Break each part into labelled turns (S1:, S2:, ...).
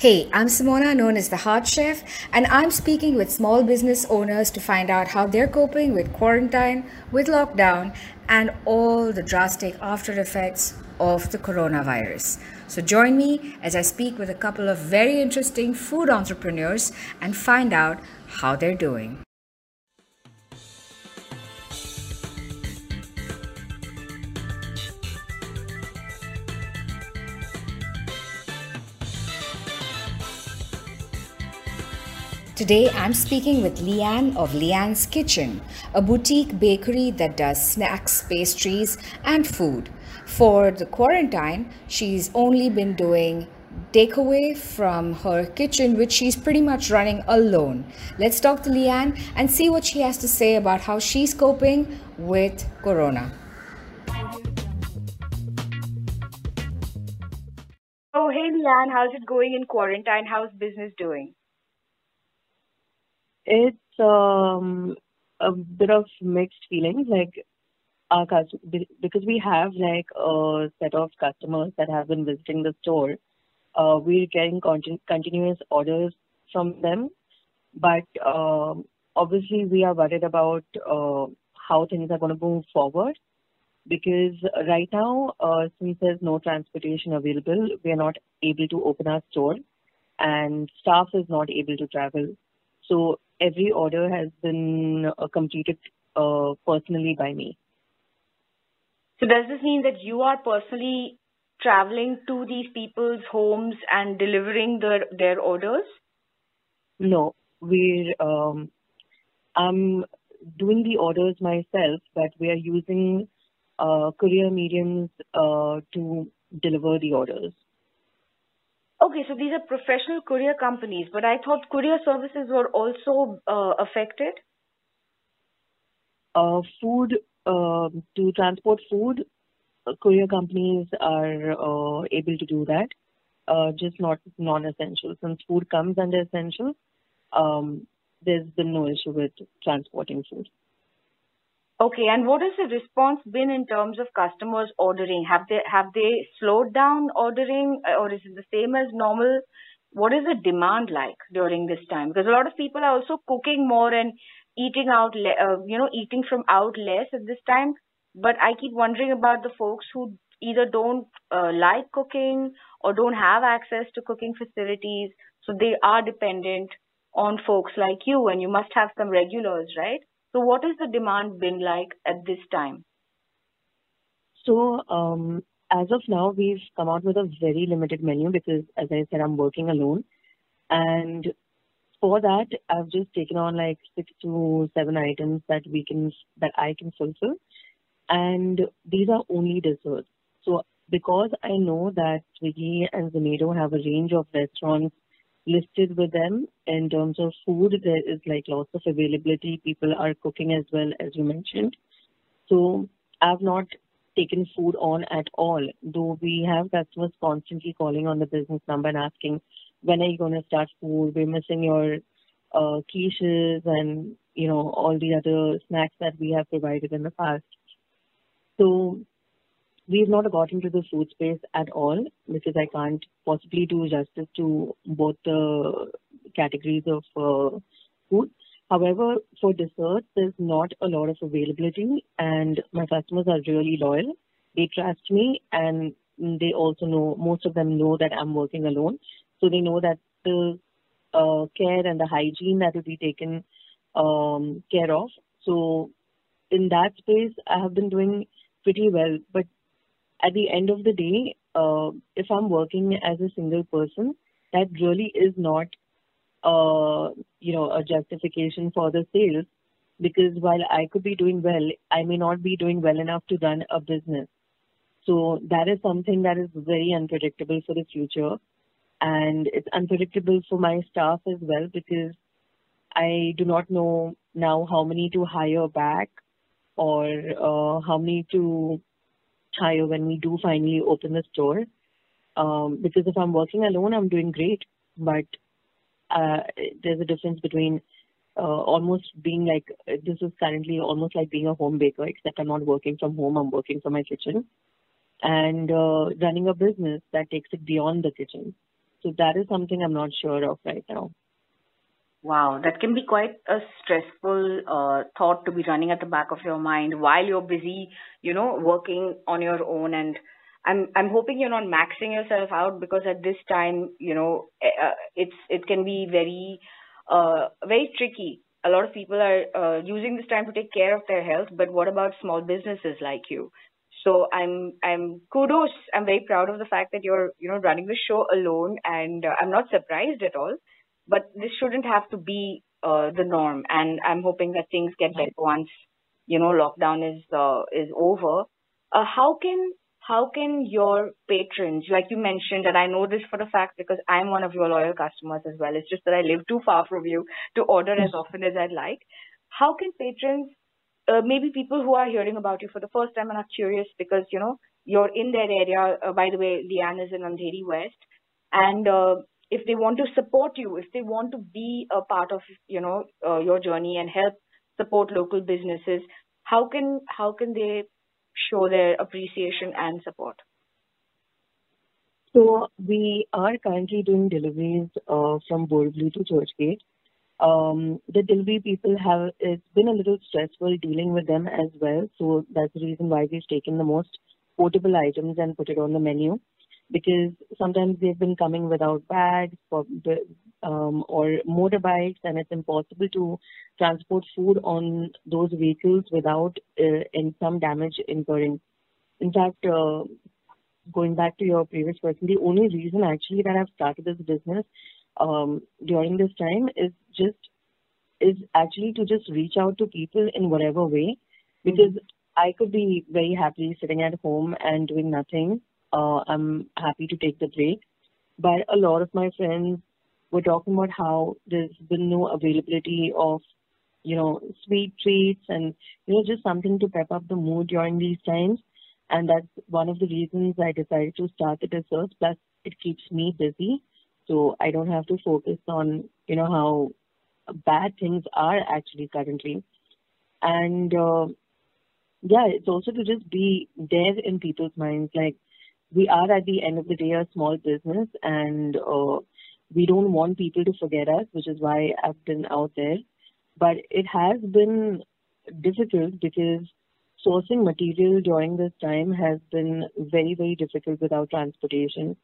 S1: Hey, I'm Simona, known as the Heart Chef, and I'm speaking with small business owners to find out how they're coping with quarantine, with lockdown, and all the drastic after effects of the coronavirus. So join me as I speak with a couple of very interesting food entrepreneurs and find out how they're doing. Today I'm speaking with LeeAnne of LeeAnne's Kitchen, a boutique bakery that does snacks, pastries, and food. For the quarantine, she's only been doing takeaway from her kitchen, which she's pretty much running alone. Let's talk to LeeAnne and see what she has to say about how she's coping with Corona. Oh, hey LeeAnne, how's it going in quarantine? How's business doing?
S2: It's um, a bit of mixed feelings. Like our customers, because we have like a set of customers that have been visiting the store. Uh, we're getting continu- continuous orders from them, but um, obviously we are worried about uh, how things are going to move forward. Because right now, uh, since there's no transportation available, we are not able to open our store, and staff is not able to travel. So every order has been uh, completed uh, personally by me.
S1: So does this mean that you are personally traveling to these people's homes and delivering their their orders?
S2: No, we're um, I'm doing the orders myself, but we are using uh, courier mediums uh, to deliver the orders.
S1: Okay, so these are professional courier companies, but I thought courier services were also uh, affected.
S2: Uh, food uh, to transport food, uh, courier companies are uh, able to do that. Uh, just not non-essential. Since food comes under essential, um, there's been no issue with transporting food.
S1: Okay. And what has the response been in terms of customers ordering? Have they have they slowed down ordering, or is it the same as normal? What is the demand like during this time? Because a lot of people are also cooking more and eating out, uh, you know, eating from out less at this time. But I keep wondering about the folks who either don't uh, like cooking or don't have access to cooking facilities, so they are dependent on folks like you, and you must have some regulars, right? So what has the demand been like at this time?
S2: So um, as of now, we've come out with a very limited menu because, as I said, I'm working alone, and for that, I've just taken on like six to seven items that we can that I can fulfill, and these are only desserts. So because I know that Swiggy and Zomato have a range of restaurants listed with them in terms of food. There is like lots of availability. People are cooking as well, as you mentioned. So I've not taken food on at all, though we have customers constantly calling on the business number and asking, when are you going to start food? We're missing your uh, quiches and, you know, all the other snacks that we have provided in the past. So we've not got into the food space at all because I can't possibly do justice to both the categories of uh, food. However, for desserts, there's not a lot of availability, and my customers are really loyal. They trust me, and they also know most of them know that I'm working alone, so they know that the uh, care and the hygiene that will be taken um, care of. So, in that space, I have been doing pretty well. But at the end of the day, uh, if I'm working as a single person, that really is not, uh, you know, a justification for the sales. Because while I could be doing well, I may not be doing well enough to run a business. So that is something that is very unpredictable for the future. And it's unpredictable for my staff as well because I do not know now how many to hire back or uh, how many to higher when we do finally open the store. Um, because if I'm working alone, I'm doing great. But uh, there's a difference between uh, almost being like this is currently almost like being a home baker, except I'm not working from home. I'm working from my kitchen and uh, running a business that takes it beyond the kitchen. So that is something I'm not sure of right now.
S1: Wow, that can be quite a stressful uh, thought to be running at the back of your mind while you're busy, you know, working on your own. And I'm I'm hoping you're not maxing yourself out because at this time, you know, eh, uh, it's it can be very uh, very tricky. A lot of people are uh, using this time to take care of their health, but what about small businesses like you? So I'm I'm kudos. I'm very proud of the fact that you're you know running the show alone, and uh, I'm not surprised at all but this shouldn't have to be uh, the norm. And I'm hoping that things get better once you know lockdown is uh, is over. Uh, how can how can your patrons, like you mentioned, and I know this for a fact because I'm one of your loyal customers as well. It's just that I live too far from you to order as often as I'd like. How can patrons, uh, maybe people who are hearing about you for the first time and are curious because you know you're in their area. Uh, by the way, LeeAnne is in Andheri West, and uh, if they want to support you, if they want to be a part of you know uh, your journey and help support local businesses, how can how can they show their appreciation and support?
S2: So we are currently doing deliveries uh, from Borivali to Churchgate. Um, the delivery people have it's been a little stressful dealing with them as well. So that's the reason why we've taken the most portable items and put it on the menu because sometimes they've been coming without bags or, um, or motorbikes, and it's impossible to transport food on those vehicles without uh, in some damage incurring. In fact, uh, going back to your previous question, the only reason actually that I've started this business um, during this time is just is actually to just reach out to people in whatever way because mm-hmm. I could be very happy sitting at home and doing nothing uh, I'm happy to take the break. But a lot of my friends were talking about how there's been no availability of, you know, sweet treats and, you know, just something to pep up the mood during these times. And that's one of the reasons I decided to start the desserts. Plus, it keeps me busy. So I don't have to focus on, you know, how bad things are actually currently. And uh, yeah, it's also to just be there in people's minds. Like, we are at the end of the day a small business and uh, we don't want people to forget us, which is why I've been out there. But it has been difficult because sourcing material during this time has been very, very difficult without transportation.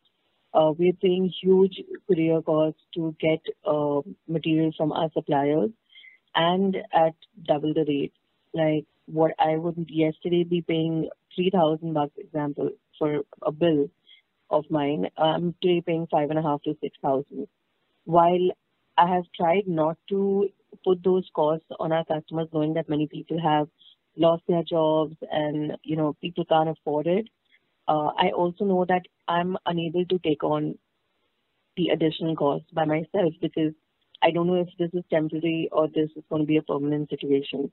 S2: Uh, we're paying huge courier costs to get uh, material from our suppliers and at double the rate. Like what I would yesterday be paying 3000 bucks, example, for a bill of mine, I'm today paying five and a half to six thousand. While I have tried not to put those costs on our customers, knowing that many people have lost their jobs and you know people can't afford it. Uh, I also know that I'm unable to take on the additional cost by myself because I don't know if this is temporary or this is going to be a permanent situation.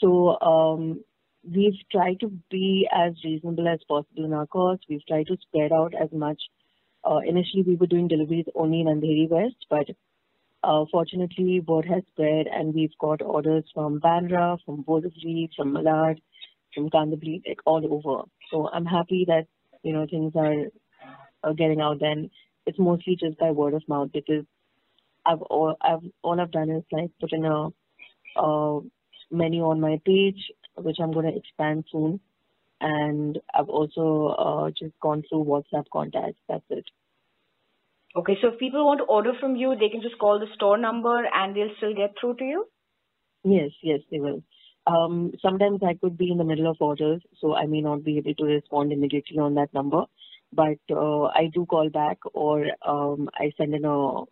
S2: So um, we've tried to be as reasonable as possible in our costs. We've tried to spread out as much. Uh, initially, we were doing deliveries only in Andheri West, but uh, fortunately, word has spread and we've got orders from Bandra, from Borivali, from Malad, from Kandivali, like all over. So I'm happy that, you know, things are, are getting out then. It's mostly just by word of mouth because I've all, I've, all I've done is like put in a, a menu on my page which I'm going to expand soon. And I've also uh, just gone through WhatsApp contacts. That's it.
S1: Okay, so if people want to order from you, they can just call the store number and they'll still get through to you?
S2: Yes, yes, they will. Um, sometimes I could be in the middle of orders, so I may not be able to respond immediately on that number. But uh, I do call back or um, I send in a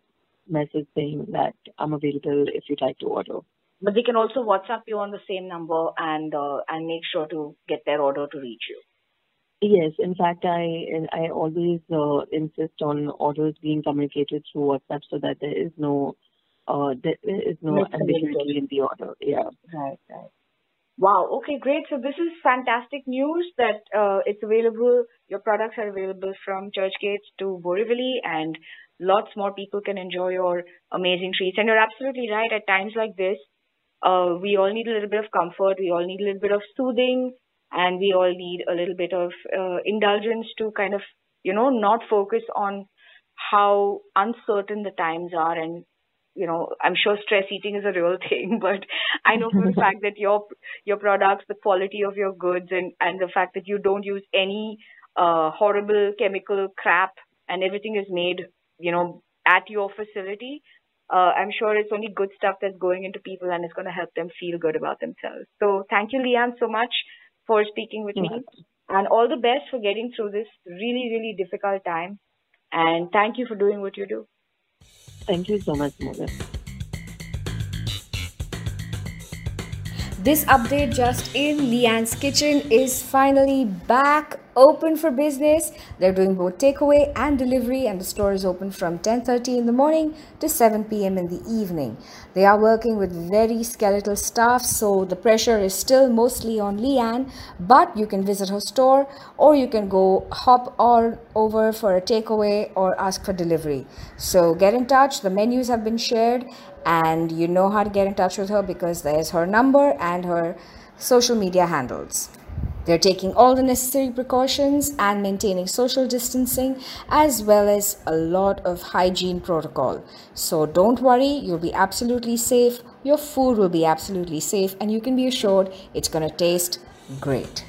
S2: message saying that I'm available if you'd like to order.
S1: But they can also WhatsApp you on the same number and uh, and make sure to get their order to reach you.
S2: Yes, in fact, I I always uh, insist on orders being communicated through WhatsApp so that there is no uh, there is no ambiguity in the order. Yeah.
S1: Right. Right. Wow. Okay. Great. So this is fantastic news that uh, it's available. Your products are available from Churchgate to Borivali, and lots more people can enjoy your amazing treats. And you're absolutely right. At times like this, uh, we all need a little bit of comfort. We all need a little bit of soothing, and we all need a little bit of uh, indulgence to kind of, you know, not focus on how uncertain the times are and you know i'm sure stress eating is a real thing but i know for the fact that your your products the quality of your goods and and the fact that you don't use any uh, horrible chemical crap and everything is made you know at your facility uh, i'm sure it's only good stuff that's going into people and it's going to help them feel good about themselves. So thank you LeeAnne so much for speaking with me. And all the best for getting through this really really difficult time. And thank you for doing what you do.
S2: Thank you so much, Mother.
S3: This update just in LeeAnne's Kitchen is finally back open for business. They're doing both takeaway and delivery and the store is open from 10:30 in the morning to 7 p.m. in the evening. They are working with very skeletal staff so the pressure is still mostly on LeeAnne, but you can visit her store or you can go hop all over for a takeaway or ask for delivery. So get in touch. The menus have been shared and you know how to get in touch with her because there's her number and her social media handles. They're taking all the necessary precautions and maintaining social distancing as well as a lot of hygiene protocol. So don't worry, you'll be absolutely safe. Your food will be absolutely safe, and you can be assured it's going to taste great.